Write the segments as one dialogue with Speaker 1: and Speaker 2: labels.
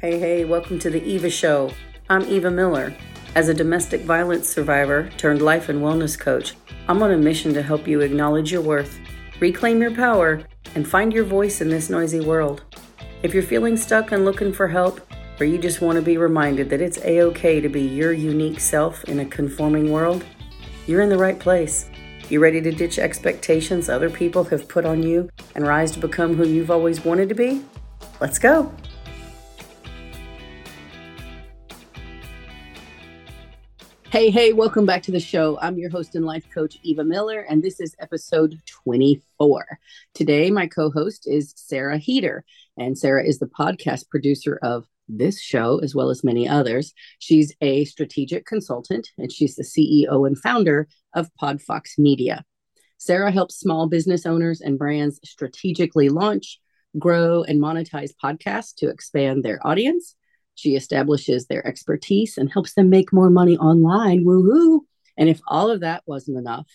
Speaker 1: Hey, hey, welcome to the Eva Show. I'm Eva Miller. As a domestic violence survivor turned life and wellness coach, I'm on a mission to help you acknowledge your worth, reclaim your power, and find your voice in this noisy world. If you're feeling stuck and looking for help, or you just want to be reminded that it's a okay to be your unique self in a conforming world, you're in the right place. You ready to ditch expectations other people have put on you and rise to become who you've always wanted to be? Let's go. Hey, hey, welcome back to the show. I'm your host and life coach, Eva Miller, and this is episode 24. Today, my co host is Sarah Heeter, and Sarah is the podcast producer of this show, as well as many others. She's a strategic consultant, and she's the CEO and founder of PodFox Media. Sarah helps small business owners and brands strategically launch, grow, and monetize podcasts to expand their audience she establishes their expertise and helps them make more money online. Woohoo! And if all of that wasn't enough,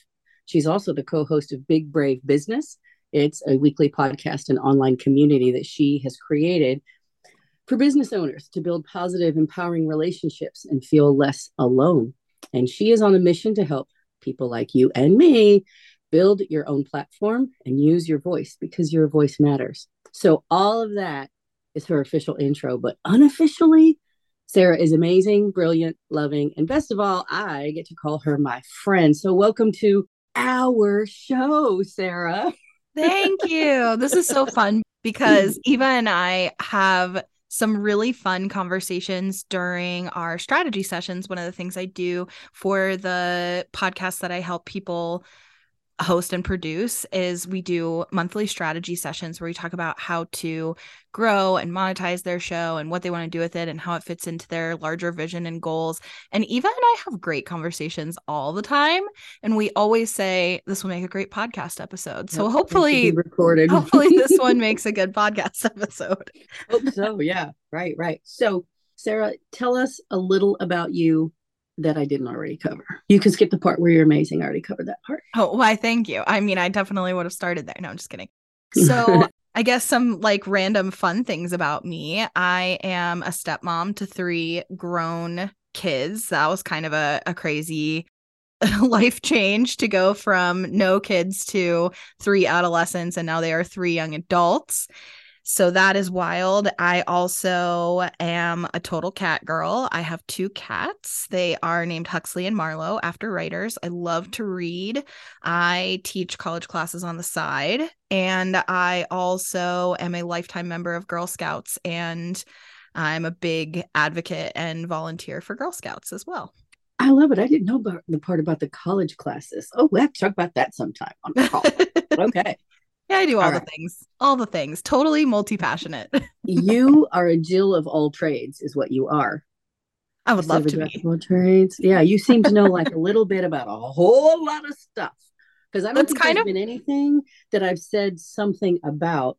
Speaker 1: she's also the co host of Big Brave Business. It's a weekly podcast and online community that she has created for business owners to build positive, empowering relationships and feel less alone. And she is on a mission to help people like you and me build your own platform and use your voice because your voice matters. So, all of that is her official intro, but unofficially, Sarah is amazing, brilliant, loving, and best of all, I get to call her my friend. So, welcome to our show, Sarah.
Speaker 2: Thank you. This is so fun because Eva and I have some really fun conversations during our strategy sessions. One of the things I do for the podcast that I help people host and produce is we do monthly strategy sessions where we talk about how to grow and monetize their show and what they want to do with it and how it fits into their larger vision and goals. And Eva and I have great conversations all the time. And we always say this will make a great podcast episode. So yep, hopefully
Speaker 1: recorded.
Speaker 2: hopefully this one makes a good podcast episode.
Speaker 1: Hope so. Yeah. Right, right. So Sarah, tell us a little about you that I didn't already cover. You can skip the part where you're amazing. I already covered that part.
Speaker 2: Oh, why? Thank you. I mean, I definitely would have started there. No, I'm just kidding. So, I guess some like random fun things about me. I am a stepmom to three grown kids. That was kind of a, a crazy life change to go from no kids to three adolescents, and now they are three young adults. So that is wild. I also am a total cat girl. I have two cats. They are named Huxley and Marlowe after writers. I love to read. I teach college classes on the side. And I also am a lifetime member of Girl Scouts. And I'm a big advocate and volunteer for Girl Scouts as well.
Speaker 1: I love it. I didn't know about the part about the college classes. Oh, we have to talk about that sometime on the call. okay.
Speaker 2: Yeah, I do all, all the right. things. All the things. Totally multi passionate.
Speaker 1: you are a Jill of all trades, is what you are.
Speaker 2: I would love to be.
Speaker 1: All trades. Yeah, you seem to know like a little bit about a whole lot of stuff. Because I don't That's think kind there's of... been anything that I've said something about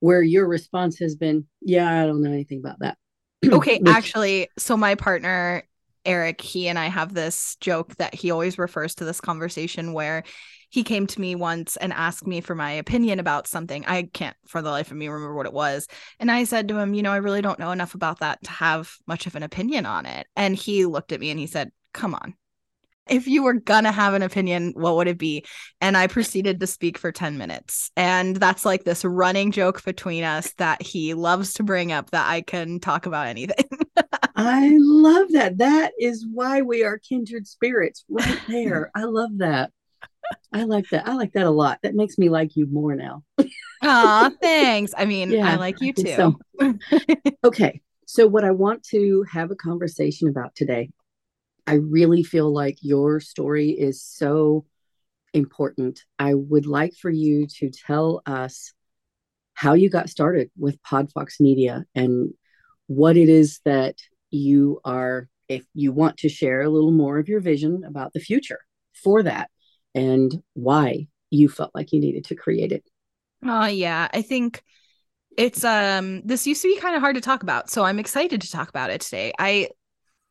Speaker 1: where your response has been, "Yeah, I don't know anything about that."
Speaker 2: okay, Which... actually, so my partner Eric, he and I have this joke that he always refers to this conversation where he came to me once and asked me for my opinion about something. I can't for the life of me remember what it was. And I said to him, you know, I really don't know enough about that to have much of an opinion on it. And he looked at me and he said, come on. If you were gonna have an opinion, what would it be? And I proceeded to speak for 10 minutes. And that's like this running joke between us that he loves to bring up that I can talk about anything.
Speaker 1: I love that. That is why we are kindred spirits right there. I love that. I like that. I like that a lot. That makes me like you more now.
Speaker 2: Aw, thanks. I mean, yeah, I like you too.
Speaker 1: So. okay. So, what I want to have a conversation about today, I really feel like your story is so important. I would like for you to tell us how you got started with Podfox Media and what it is that you are, if you want to share a little more of your vision about the future for that and why you felt like you needed to create it.
Speaker 2: Oh, yeah. I think it's um this used to be kind of hard to talk about so i'm excited to talk about it today i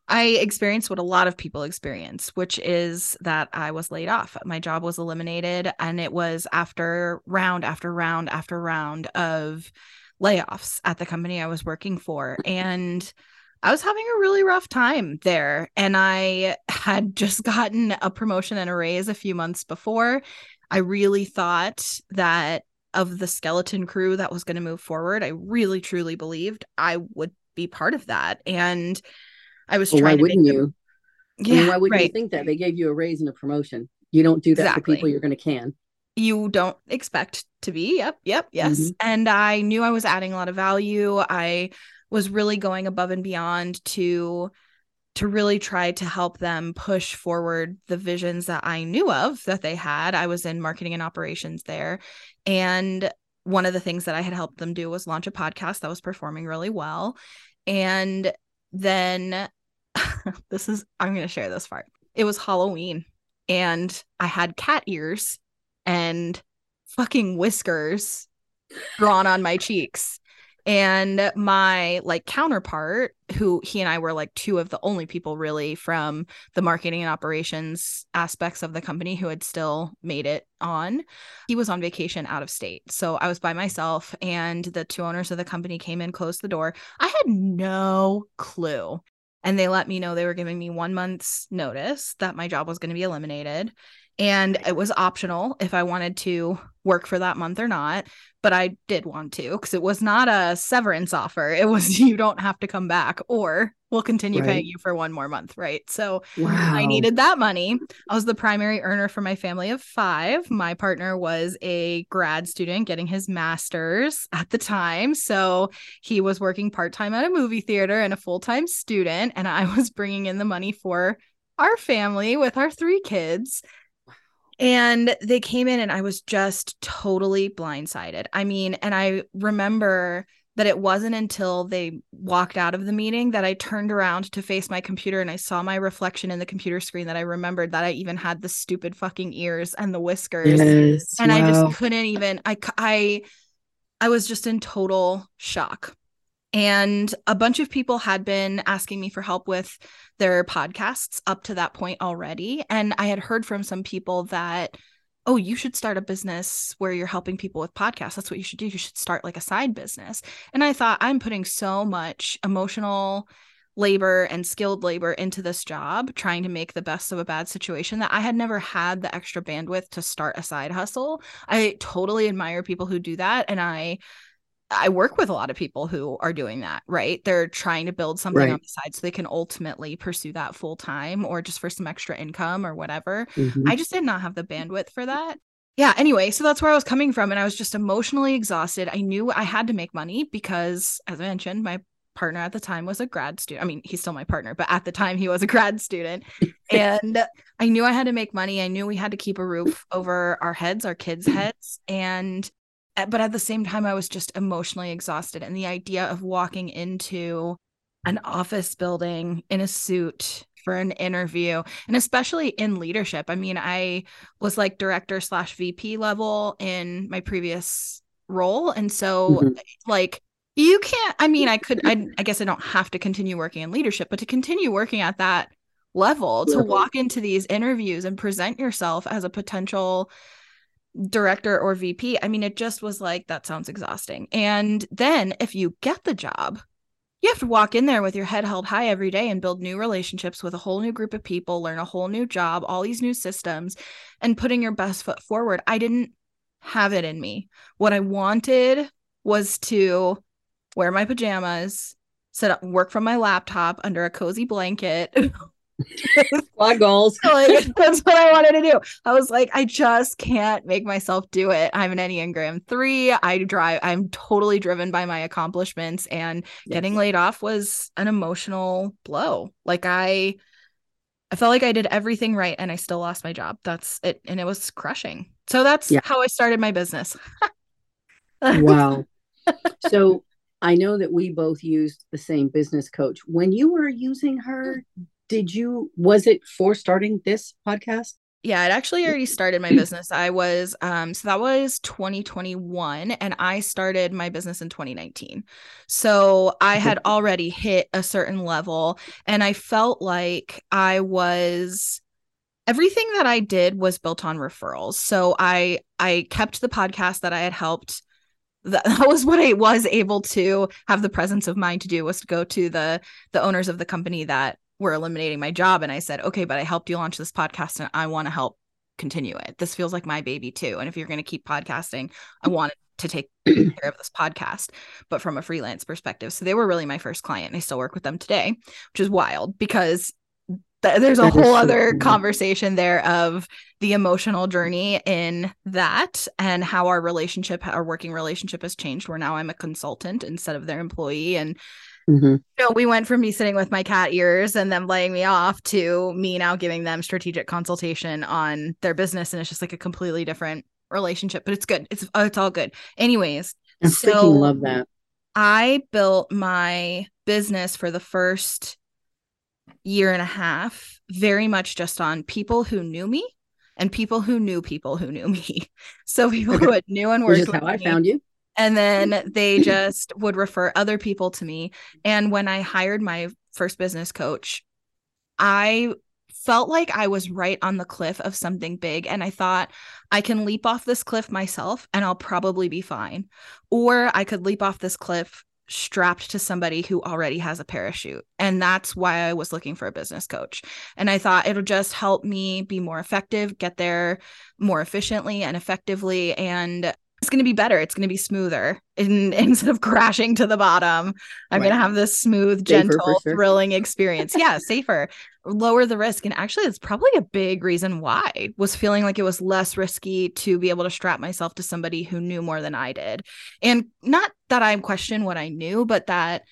Speaker 2: i experienced what a lot of people experience which is that i was laid off my job was eliminated and it was after round after round after round of layoffs at the company I was working for. And I was having a really rough time there. And I had just gotten a promotion and a raise a few months before. I really thought that of the skeleton crew that was going to move forward, I really truly believed I would be part of that. And I was well, trying
Speaker 1: why wouldn't you?
Speaker 2: Yeah, I mean,
Speaker 1: why wouldn't
Speaker 2: right.
Speaker 1: you think that they gave you a raise and a promotion? You don't do that exactly. for people you're going to can.
Speaker 2: You don't expect to be. Yep, yep, yes. Mm-hmm. And I knew I was adding a lot of value. I was really going above and beyond to to really try to help them push forward the visions that I knew of that they had. I was in marketing and operations there. And one of the things that I had helped them do was launch a podcast that was performing really well. And then this is, I'm going to share this part. It was Halloween and I had cat ears and fucking whiskers drawn on my cheeks and my like counterpart who he and i were like two of the only people really from the marketing and operations aspects of the company who had still made it on he was on vacation out of state. So i was by myself and the two owners of the company came in closed the door. I had no clue. And they let me know they were giving me one month's notice that my job was going to be eliminated and it was optional if I wanted to work for that month or not. But I did want to because it was not a severance offer. It was you don't have to come back or we'll continue right. paying you for one more month. Right. So wow. I needed that money. I was the primary earner for my family of five. My partner was a grad student getting his master's at the time. So he was working part time at a movie theater and a full time student. And I was bringing in the money for our family with our three kids. And they came in and I was just totally blindsided. I mean, and I remember that it wasn't until they walked out of the meeting that I turned around to face my computer and I saw my reflection in the computer screen that I remembered that I even had the stupid fucking ears and the whiskers. Yes, and wow. I just couldn't even I I I was just in total shock. And a bunch of people had been asking me for help with their podcasts up to that point already. And I had heard from some people that, oh, you should start a business where you're helping people with podcasts. That's what you should do. You should start like a side business. And I thought, I'm putting so much emotional labor and skilled labor into this job, trying to make the best of a bad situation that I had never had the extra bandwidth to start a side hustle. I totally admire people who do that. And I, I work with a lot of people who are doing that, right? They're trying to build something right. on the side so they can ultimately pursue that full time or just for some extra income or whatever. Mm-hmm. I just did not have the bandwidth for that. Yeah, anyway, so that's where I was coming from and I was just emotionally exhausted. I knew I had to make money because as I mentioned, my partner at the time was a grad student. I mean, he's still my partner, but at the time he was a grad student. and I knew I had to make money. I knew we had to keep a roof over our heads, our kids' heads. And but at the same time i was just emotionally exhausted and the idea of walking into an office building in a suit for an interview and especially in leadership i mean i was like director slash vp level in my previous role and so mm-hmm. like you can't i mean i could I, I guess i don't have to continue working in leadership but to continue working at that level to walk into these interviews and present yourself as a potential director or VP. I mean, it just was like, that sounds exhausting. And then if you get the job, you have to walk in there with your head held high every day and build new relationships with a whole new group of people, learn a whole new job, all these new systems, and putting your best foot forward. I didn't have it in me. What I wanted was to wear my pajamas, sit up, work from my laptop under a cozy blanket,
Speaker 1: Squad goals.
Speaker 2: like, that's what I wanted to do. I was like, I just can't make myself do it. I'm an Enneagram three. I drive, I'm totally driven by my accomplishments, and yes. getting laid off was an emotional blow. Like, I, I felt like I did everything right and I still lost my job. That's it. And it was crushing. So that's yeah. how I started my business.
Speaker 1: wow. So I know that we both used the same business coach. When you were using her, did you was it for starting this podcast?
Speaker 2: Yeah it actually already started my business. I was um so that was 2021 and i started my business in 2019 so i had already hit a certain level and i felt like i was everything that i did was built on referrals. So i i kept the podcast that i had helped. That, that was what I was able to have the presence of mind to do was to go to the the owners of the company that were eliminating my job and I said, "Okay, but I helped you launch this podcast and I want to help continue it. This feels like my baby too. And if you're going to keep podcasting, I mm-hmm. want to take care of this podcast, but from a freelance perspective. So they were really my first client. And I still work with them today, which is wild because th- there's a whole other conversation there of the emotional journey in that and how our relationship, our working relationship has changed. Where now I'm a consultant instead of their employee. And Mm-hmm. Know, we went from me sitting with my cat ears and them laying me off to me now giving them strategic consultation on their business, and it's just like a completely different relationship. But it's good. It's uh, it's all good. Anyways,
Speaker 1: I so freaking love that.
Speaker 2: I built my business for the first year and a half very much just on people who knew me and people who knew people who knew me. So people who had knew and worked
Speaker 1: Which is how I found you
Speaker 2: and then they just would refer other people to me and when i hired my first business coach i felt like i was right on the cliff of something big and i thought i can leap off this cliff myself and i'll probably be fine or i could leap off this cliff strapped to somebody who already has a parachute. And that's why I was looking for a business coach. And I thought it'll just help me be more effective, get there more efficiently and effectively. And it's going to be better. It's going to be smoother. In, instead of crashing to the bottom, I'm right. going to have this smooth, safer gentle, sure. thrilling experience. yeah, safer, lower the risk. And actually, it's probably a big reason why was feeling like it was less risky to be able to strap myself to somebody who knew more than I did. And not that I question what I knew, but that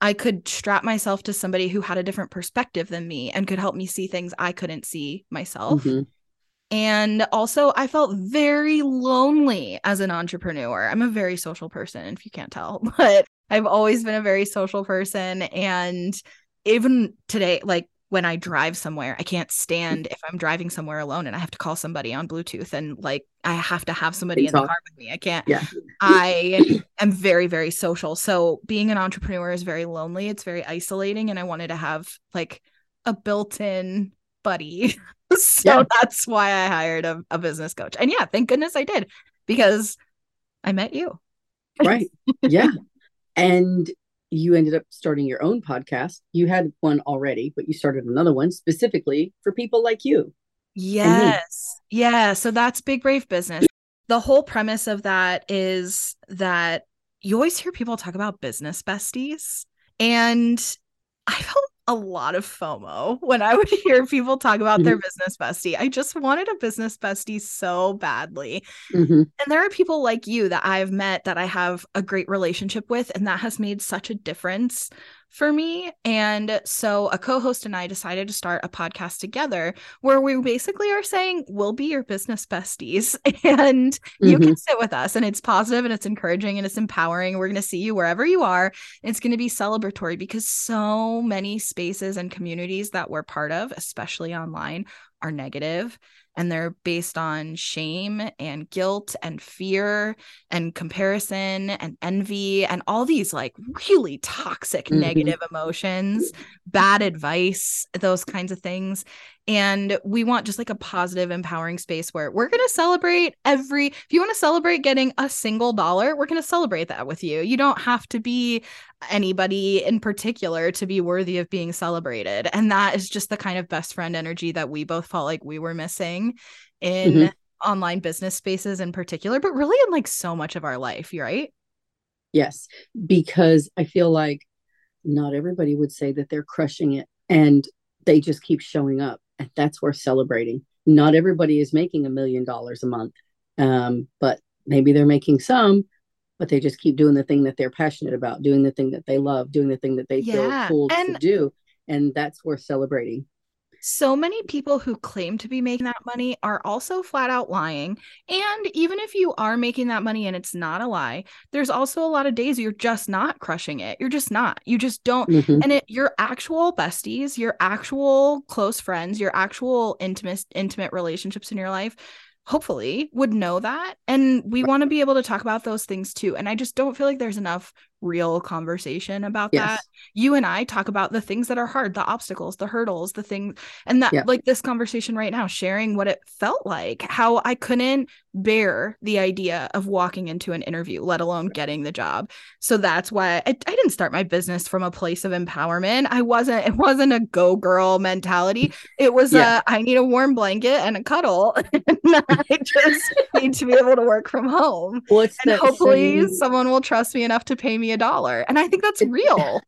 Speaker 2: I could strap myself to somebody who had a different perspective than me and could help me see things I couldn't see myself. Mm-hmm. And also, I felt very lonely as an entrepreneur. I'm a very social person, if you can't tell, but I've always been a very social person. And even today, like when I drive somewhere, I can't stand if I'm driving somewhere alone and I have to call somebody on Bluetooth and like I have to have somebody in the car with me. I can't.
Speaker 1: Yeah.
Speaker 2: I am very, very social. So being an entrepreneur is very lonely. It's very isolating. And I wanted to have like a built in buddy so yeah. that's why I hired a, a business coach. And yeah, thank goodness I did because I met you.
Speaker 1: right. Yeah. and you ended up starting your own podcast. You had one already, but you started another one specifically for people like you.
Speaker 2: Yes. Yeah. So that's Big Brave Business. The whole premise of that is that you always hear people talk about business besties. And I felt a lot of FOMO when I would hear people talk about their mm-hmm. business bestie. I just wanted a business bestie so badly. Mm-hmm. And there are people like you that I've met that I have a great relationship with, and that has made such a difference for me. And so a co host and I decided to start a podcast together where we basically are saying, we'll be your business besties and mm-hmm. you can mm-hmm. sit with us. And it's positive and it's encouraging and it's empowering. We're going to see you wherever you are. It's going to be celebratory because so many spaces and communities that we're part of, especially online, are negative and they're based on shame and guilt and fear and comparison and envy and all these like really toxic mm-hmm. negative emotions, bad advice, those kinds of things. And we want just like a positive, empowering space where we're going to celebrate every, if you want to celebrate getting a single dollar, we're going to celebrate that with you. You don't have to be anybody in particular to be worthy of being celebrated. And that is just the kind of best friend energy that we both felt like we were missing in mm-hmm. online business spaces in particular, but really in like so much of our life, right?
Speaker 1: Yes, because I feel like not everybody would say that they're crushing it and they just keep showing up and that's worth celebrating. Not everybody is making a million dollars a month, um, but maybe they're making some, but they just keep doing the thing that they're passionate about, doing the thing that they love, doing the thing that they yeah. feel cool and to do. And that's worth celebrating
Speaker 2: so many people who claim to be making that money are also flat out lying. And even if you are making that money and it's not a lie, there's also a lot of days you're just not crushing it. You're just not. You just don't. Mm-hmm. And it your actual besties, your actual close friends, your actual intimate intimate relationships in your life hopefully would know that and we want to be able to talk about those things too and i just don't feel like there's enough real conversation about
Speaker 1: Yes.
Speaker 2: that. You and I talk about the things that are hard, the obstacles, the hurdles, the thing and that
Speaker 1: Yeah.
Speaker 2: like this conversation right now, sharing what it felt like, how I couldn't bear the idea of walking into an interview, let alone getting the job. So that's why I, I didn't start my business from a place of empowerment. I wasn't, it wasn't a go girl mentality. Mm-hmm. It was
Speaker 1: Yeah.
Speaker 2: a I need a warm blanket and a cuddle. and I just need to be able to work from home. And hopefully
Speaker 1: saying?
Speaker 2: someone will trust me enough to pay me a dollar. And I think that's real.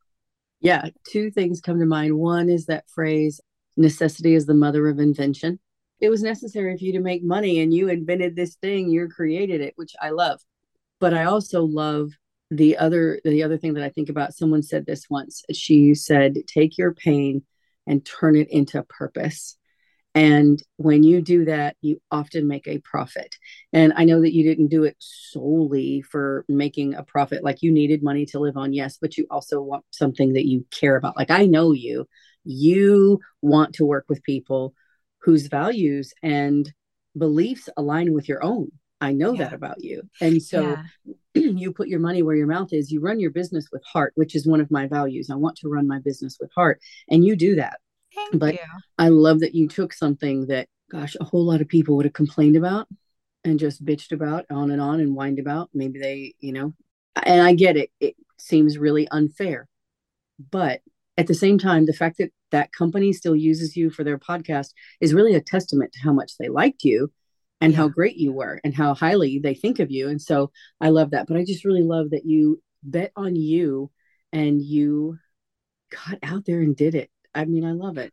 Speaker 1: Yeah, two things come to mind. One is that phrase, necessity is the mother of invention. It was necessary for you to make money and you invented this thing, you created it, which I love. But I also love the other the other thing that I think about. Someone said this once. She said, take your pain and turn it into purpose. And when you do that, you often make a profit. And I know that you didn't do it solely for making a profit. Like you needed money to live on, yes, but you also want something that you care about. Like I know you, you want to work with people whose values and beliefs align with your own. I know that about you. And so
Speaker 2: Yeah.
Speaker 1: you put your money where your mouth is. You run your business with heart, which is one of my values. I want to run my business with heart. And you do that.
Speaker 2: Thank
Speaker 1: But-
Speaker 2: you.
Speaker 1: I love that you took something that, gosh, a whole lot of people would have complained about and just bitched about on and on and whined about. Maybe they, you know, and I get it. It seems really unfair. But at the same time, the fact that that company still uses you for their podcast is really a testament to how much they liked you and how great you were and how highly they think of you. And so I love that. But I just really love that you bet on you and you got out there and did it. I mean, I love it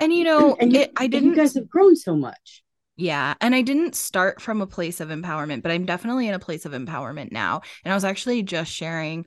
Speaker 2: And you know,
Speaker 1: and you,
Speaker 2: it, I didn't
Speaker 1: You guys have grown so much.
Speaker 2: Yeah. And I didn't start from a place of empowerment, but I'm definitely in a place of empowerment now. And I was actually just sharing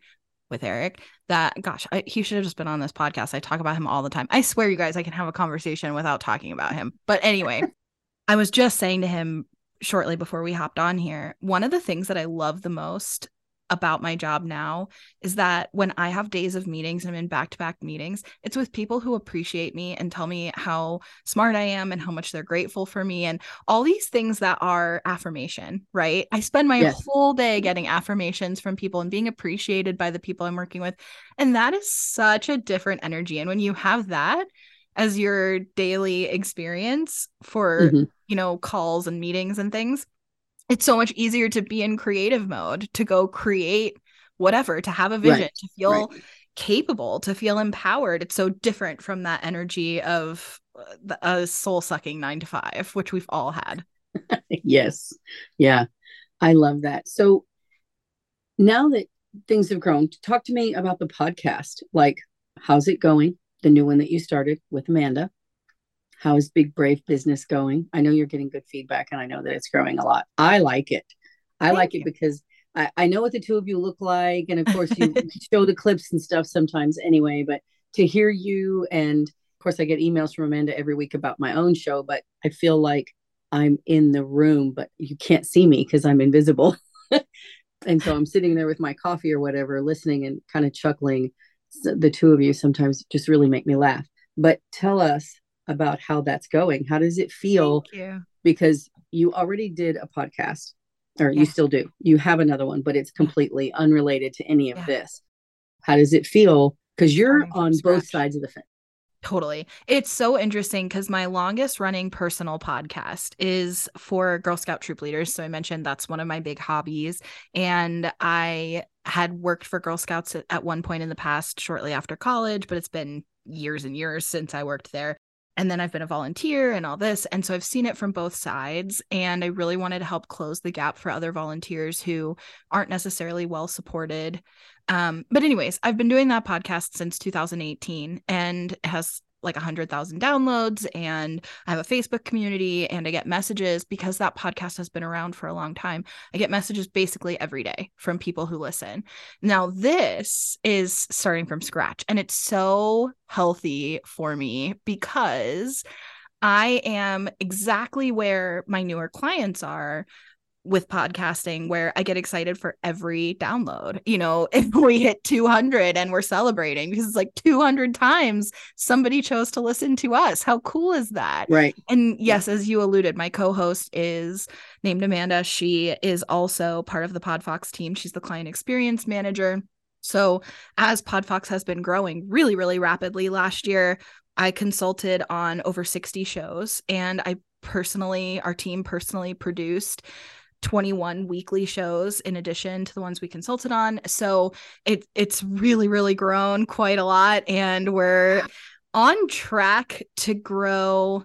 Speaker 2: with Eric that, gosh, I, he should have just been on this podcast. I talk about him all the time. I swear, you guys, I can have a conversation without talking about him. But anyway, I was just saying to him shortly before we hopped on here one of the things that I love the most about my job now is that when I have days of meetings and I'm in back to back meetings, it's with people who appreciate me and tell me how smart I am and how much they're grateful for me and all these things that are affirmation, right? I spend my
Speaker 1: Yes.
Speaker 2: whole day getting affirmations from people and being appreciated by the people I'm working with. And that is such a different energy. And when you have that as your daily experience for,
Speaker 1: Mhm.
Speaker 2: you know, calls and meetings and things, it's so much easier to be in creative mode, to go create whatever, to have a vision,
Speaker 1: Right,
Speaker 2: to feel
Speaker 1: Right.
Speaker 2: capable, to feel empowered. It's so different from that energy of uh, the- a soul sucking nine to five, which we've all had.
Speaker 1: yes. Yeah. I love that. So now that things have grown, talk to me about the podcast. Like, how's it going? The new one that you started with Amanda. How is Big Brave Business going? I know you're getting good feedback and I know that it's growing a lot. I like it. I
Speaker 2: Thank
Speaker 1: like
Speaker 2: you.
Speaker 1: it because I, I know what the two of you look like. And of course, you show the clips and stuff sometimes anyway. But to hear you, and of course, I get emails from Amanda every week about my own show, but I feel like I'm in the room, but you can't see me because I'm invisible. and so I'm sitting there with my coffee or whatever, listening and kind of chuckling. So the two of you sometimes just really make me laugh. But tell us about how that's going. How does it feel?
Speaker 2: You.
Speaker 1: Because you already did a podcast, or you still do. You have another one, but it's completely unrelated to any of
Speaker 2: Yeah.
Speaker 1: this. How does it feel? Because you're on both sides of the fence.
Speaker 2: Totally. It's so interesting because my longest running personal podcast is for Girl Scout troop leaders. So I mentioned that's one of my big hobbies. And I had worked for Girl Scouts at one point in the past, shortly after college, but it's been years and years since I worked there. And then I've been a volunteer and all this. And so I've seen it from both sides. And I really wanted to help close the gap for other volunteers who aren't necessarily well supported um, but anyways, I've been doing that podcast since 2018 and has like 100,000 downloads and I have a Facebook community and I get messages because that podcast has been around for a long time. I get messages basically every day from people who listen. Now this is starting from scratch and it's so healthy for me because I am exactly where my newer clients are with podcasting where I get excited for every download. You know, if we hit 200 and we're celebrating because it's like 200 times somebody chose to listen to us. How cool is that?
Speaker 1: Right.
Speaker 2: And yes, as you alluded, my co-host is named Amanda. She is also part of the Podfox team. She's the client experience manager. So, as PodFox has been growing really, really rapidly last year, I consulted on over 60 shows and I personally, our team personally produced 21 weekly shows in addition to the ones we consulted on. So it it's really really grown quite a lot and we're on track to grow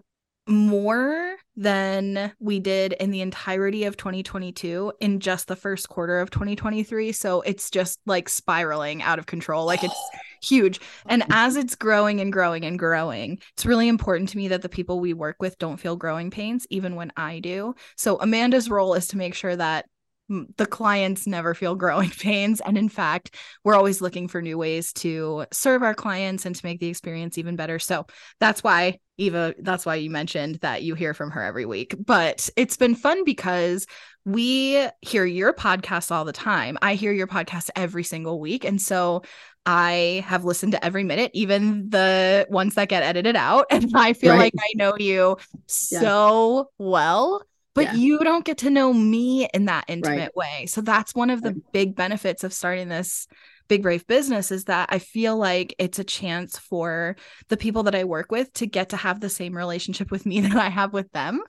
Speaker 2: more than we did in the entirety of 2022 in just the first quarter of 2023 so it's just like spiraling out of control. Like it's huge. And as it's growing and growing and growing it's really important to me that the people we work with don't feel growing pains even when I do. So Amanda's role is to make sure that the clients never feel growing pains. And in fact, we're always looking for new ways to serve our clients and to make the experience even better. So that's why, Eva, that's why you mentioned that you hear from her every week. But it's been fun because we hear your podcast all the time. I hear your podcast every single week. And so I have listened to every minute, even the ones that get edited out. And I feel right. like I know you so well but yeah. you don't get to know me in that intimate right. way. So that's one of the right. big benefits of starting this big brave business is that I feel like it's a chance for the people that I work with to get to have the same relationship with me that I have with them.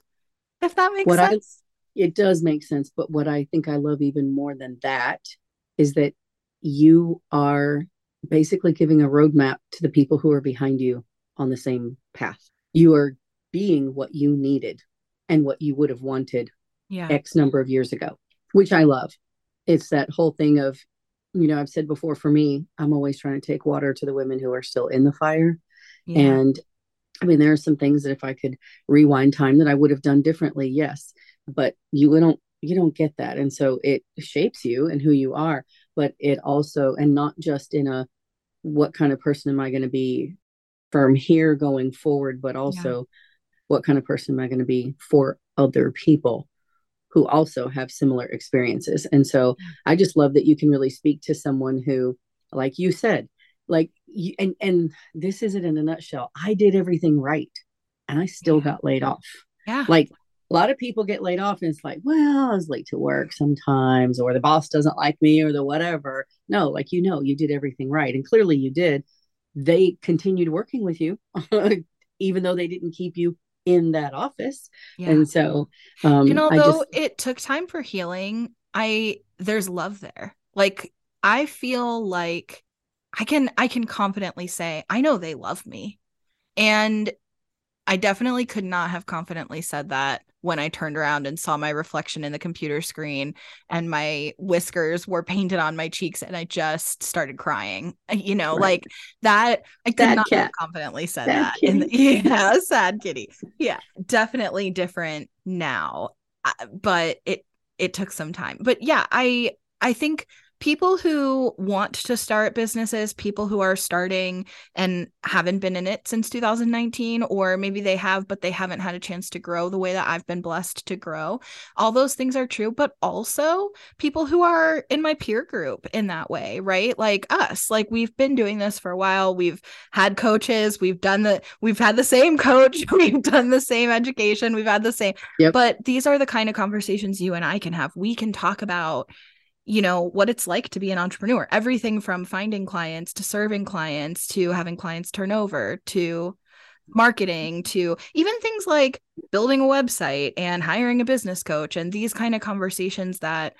Speaker 2: If that makes
Speaker 1: what
Speaker 2: sense.
Speaker 1: I, it does make sense, but what I think I love even more than that is that you are basically giving a roadmap to the people who are behind you on the same path. You are being what you needed and what you would have wanted
Speaker 2: yeah.
Speaker 1: X number of years ago, which I love. It's that whole thing of, you know, I've said before for me, I'm always trying to take water to the women who are still in the fire. Yeah. And I mean, there are some things that if I could rewind time that I would have done differently, yes. But you don't you don't get that. And so it shapes you and who you are, but it also and not just in a what kind of person am I going to be from here going forward, but also what kind of person am I going to be for other people who also have similar experiences? And so I just love that you can really speak to someone who, like you said, like you, and and this is it in a nutshell. I did everything right, and I still yeah. got laid off.
Speaker 2: Yeah,
Speaker 1: like a lot of people get laid off, and it's like, well, I was late to work sometimes, or the boss doesn't like me, or the whatever. No, like you know, you did everything right, and clearly you did. They continued working with you, even though they didn't keep you in that office. Yeah. And so, um,
Speaker 2: and although just, it took time for healing, I there's love there. Like I feel like I can I can confidently say I know they love me. And I definitely could not have confidently said that when I turned around and saw my reflection in the computer screen and my whiskers were painted on my cheeks and I just started crying. You know, right. like that I could sad not cat. have confidently said sad that. The, yeah, sad kitty. Yeah, definitely different now. Uh, but it it took some time. But yeah, I I think people who want to start businesses, people who are starting and haven't been in it since 2019, or maybe they have, but they haven't had a chance to grow the way that I've been blessed to grow. All those things are true, but also people who are in my peer group in that way, right? Like us, like we've been doing this for a while. We've had coaches, we've done the, we've had the same coach, we've done the same education, we've had the same, yep. but these are the kind of conversations you and I can have. We can talk about you know what it's like to be an entrepreneur. Everything from finding clients to serving clients to having clients turn over to marketing to even things like building a website and hiring a business coach and these kind of conversations that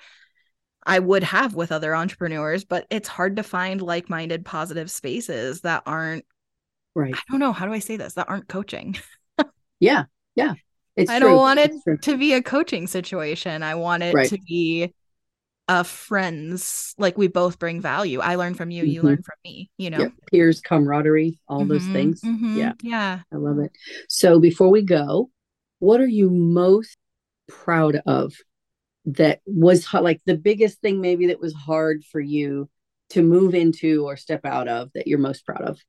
Speaker 2: I would have with other entrepreneurs but it's hard to find like-minded positive spaces that aren't
Speaker 1: right.
Speaker 2: I don't know how do I say this? That aren't coaching.
Speaker 1: Yeah yeah.
Speaker 2: It's I true. don't want it to be a coaching situation. I want it right. to be uh friends like we both bring value. I learn from you mm-hmm. you learn from me you know? Yep.
Speaker 1: peers camaraderie all mm-hmm, those things.
Speaker 2: mm-hmm,
Speaker 1: yeah.
Speaker 2: yeah.
Speaker 1: I love it. So before we go what are you most proud of that was like the biggest thing maybe that was hard for you to move into or step out of that you're most proud of?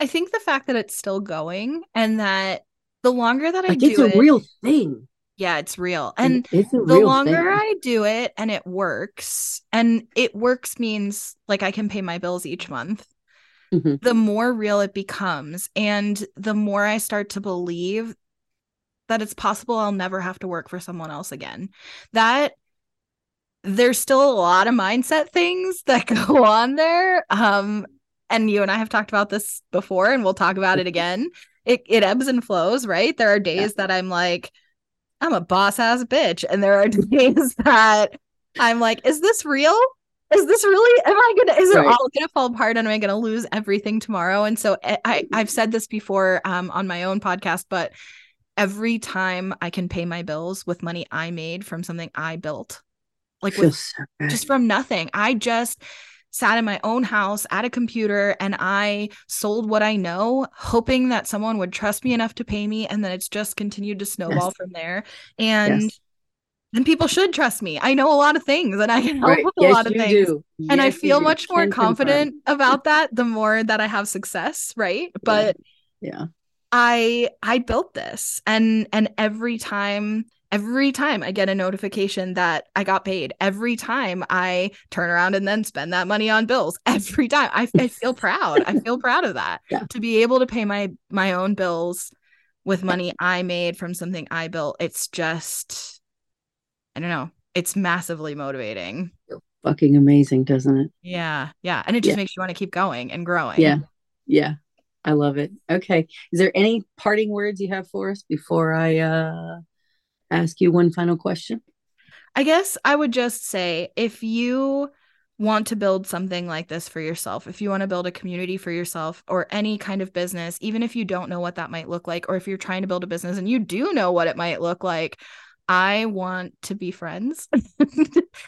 Speaker 2: I think the fact that it's still going and that the longer that i
Speaker 1: like
Speaker 2: do
Speaker 1: it's a
Speaker 2: it,
Speaker 1: real thing
Speaker 2: yeah, it's real. And it's the longer thing. I do it and it works, and it works means like I can pay my bills each month, mm-hmm. the more real it becomes. And the more I start to believe that it's possible I'll never have to work for someone else again. That there's still a lot of mindset things that go on there. Um, and you and I have talked about this before, and we'll talk about it again. It it ebbs and flows, right? There are days yeah. that I'm like, I'm a boss ass bitch, and there are days that I'm like, is this real? Is this really? Am I gonna? Is right. it all gonna fall apart? And am I gonna lose everything tomorrow? And so eh, I I've said this before um, on my own podcast, but every time I can pay my bills with money I made from something I built, like with, so just from nothing, I just sat in my own house at a computer and I sold what I know, hoping that someone would trust me enough to pay me. And then it's just continued to snowball yes. from there. And yes. then people should trust me. I know a lot of things and I can help right. with yes, a lot of things. Do. And I feel much more confident about that the more that I have success. Right. But
Speaker 1: yeah. yeah.
Speaker 2: I I built this and and every time every time I get a notification that I got paid, every time I turn around and then spend that money on bills, every time I, I feel proud. I feel proud of that yeah. to be able to pay my my own bills with money I made from something I built. It's just, I don't know. It's massively motivating.
Speaker 1: Fucking amazing, doesn't it?
Speaker 2: Yeah, yeah, and it just yeah. makes you want to keep going and growing.
Speaker 1: Yeah, yeah. I love it. Okay. Is there any parting words you have for us before I uh ask you one final question?
Speaker 2: I guess I would just say if you want to build something like this for yourself, if you want to build a community for yourself or any kind of business, even if you don't know what that might look like, or if you're trying to build a business and you do know what it might look like, I want to be friends. and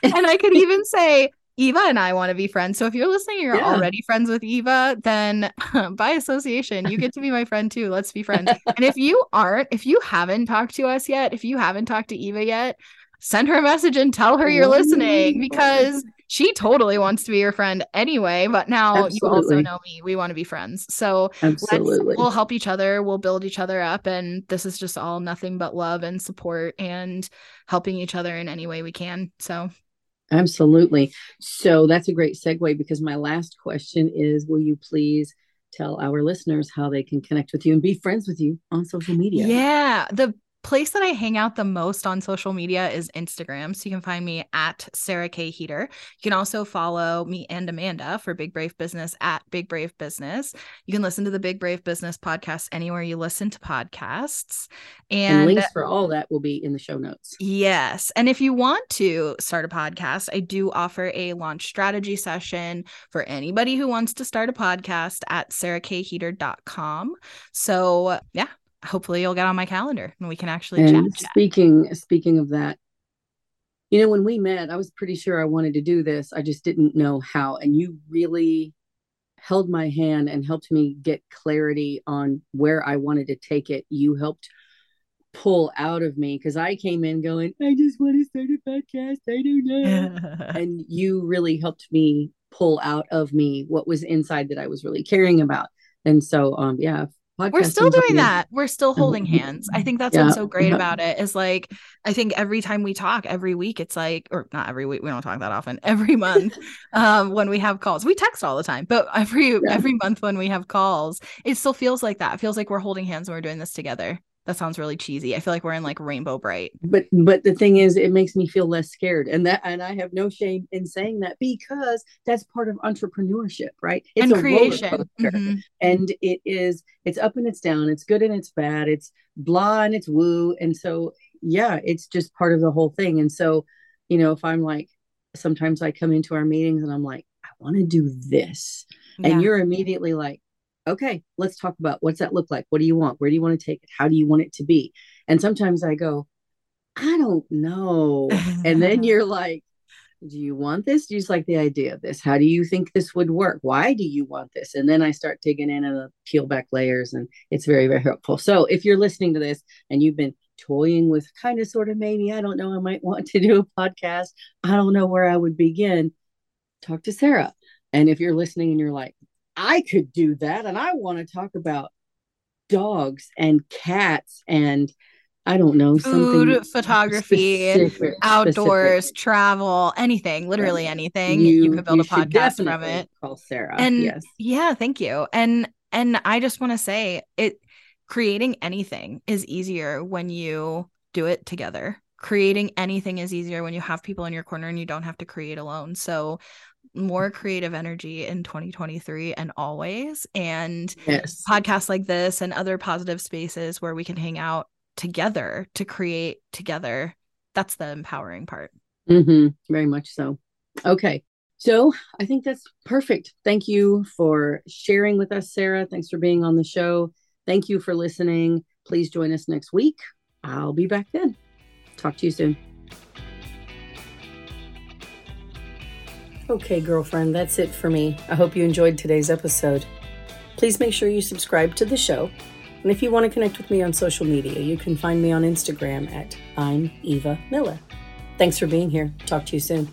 Speaker 2: I could even say, Eva and I want to be friends. So if you're listening, you're yeah. already friends with Eva, then by association, you get to be my friend too. Let's be friends. and if you aren't, if you haven't talked to us yet, if you haven't talked to Eva yet, send her a message and tell her you're listening because she totally wants to be your friend anyway. But now Absolutely. you also know me. We want to be friends. So
Speaker 1: Absolutely.
Speaker 2: we'll help each other. We'll build each other up. And this is just all nothing but love and support and helping each other in any way we can. So
Speaker 1: Absolutely. So that's a great segue because my last question is Will you please tell our listeners how they can connect with you and be friends with you on social media?
Speaker 2: Yeah. The place that I hang out the most on social media is Instagram. So you can find me at Sarah K. Heeter. You can also follow me and Amanda for Big Brave Business at Big Brave Business. You can listen to the Big Brave Business podcast anywhere you listen to podcasts. And,
Speaker 1: and links for all that will be in the show notes.
Speaker 2: Yes. And if you want to start a podcast, I do offer a launch strategy session for anybody who wants to start a podcast at sarahkheeter.com. So, yeah, hopefully you'll get on my calendar and we can actually and
Speaker 1: chat, speaking chat. speaking of that you know when we met i was pretty sure i wanted to do this i just didn't know how and you really held my hand and helped me get clarity on where i wanted to take it. You helped pull out of me because i came in going i just want to start a podcast. I don't know. And you really helped me pull out of me what was inside that i was really caring about. And so um yeah
Speaker 2: we're still doing that. We're still holding hands. I think that's yeah. what's so great about it is like I think every time we talk every week it's like or not every week we don't talk that often. Every month um when we have calls. We text all the time, but every yeah. every month when we have calls, it still feels like that. It feels like we're holding hands and we're doing this together that sounds really cheesy. I feel like we're in like Rainbow Brite.
Speaker 1: But but the thing is it makes me feel less scared. And that and I have no shame in saying that because that's part of entrepreneurship, right?
Speaker 2: It's and a creation.
Speaker 1: Mm-hmm. And it is it's up and it's down, it's good and it's bad, it's blah and it's woo. And so yeah, it's just part of the whole thing. And so, you know, if I'm like sometimes I come into our meetings and I'm like, I want to do this. Yeah. And you're immediately like, okay, let's talk about what's that look like? What do you want? Where do you want to take it? How do you want it to be? And sometimes I go, I don't know. and then you're like, do you want this? Do you just like the idea of this? How do you think this would work? Why do you want this? And then I start digging in and uh, peel back layers, and it's very, very helpful. So if you're listening to this and you've been toying with kind of sort of maybe, I don't know, I might want to do a podcast, I don't know where I would begin, talk to Sarah. And if you're listening and you're like, I could do that. And I want to talk about dogs and cats and I don't know,
Speaker 2: food, photography, specific, outdoors, specific. travel, anything, literally anything. You, you could build you a podcast from it.
Speaker 1: Call Sarah.
Speaker 2: And
Speaker 1: yes.
Speaker 2: yeah, thank you. And and I just want to say it creating anything is easier when you do it together creating anything is easier when you have people in your corner and you don't have to create alone. So more creative energy in 2023 and always and
Speaker 1: yes.
Speaker 2: podcasts like this and other positive spaces where we can hang out together to create together that's the empowering part.
Speaker 1: Mm-hmm. very much so. Okay. So i think that's perfect. Thank you for sharing with us sarah. Thanks for being on the show. Thank you for listening. Please join us next week. I'll be back then. Talk to you soon Okay, girlfriend, that's it for me. I hope you enjoyed today's episode. Please make sure you subscribe to the show. And if you want to connect with me on social media, you can find me on Instagram at I'm Eva Miller. Thanks for being here. Talk to you soon.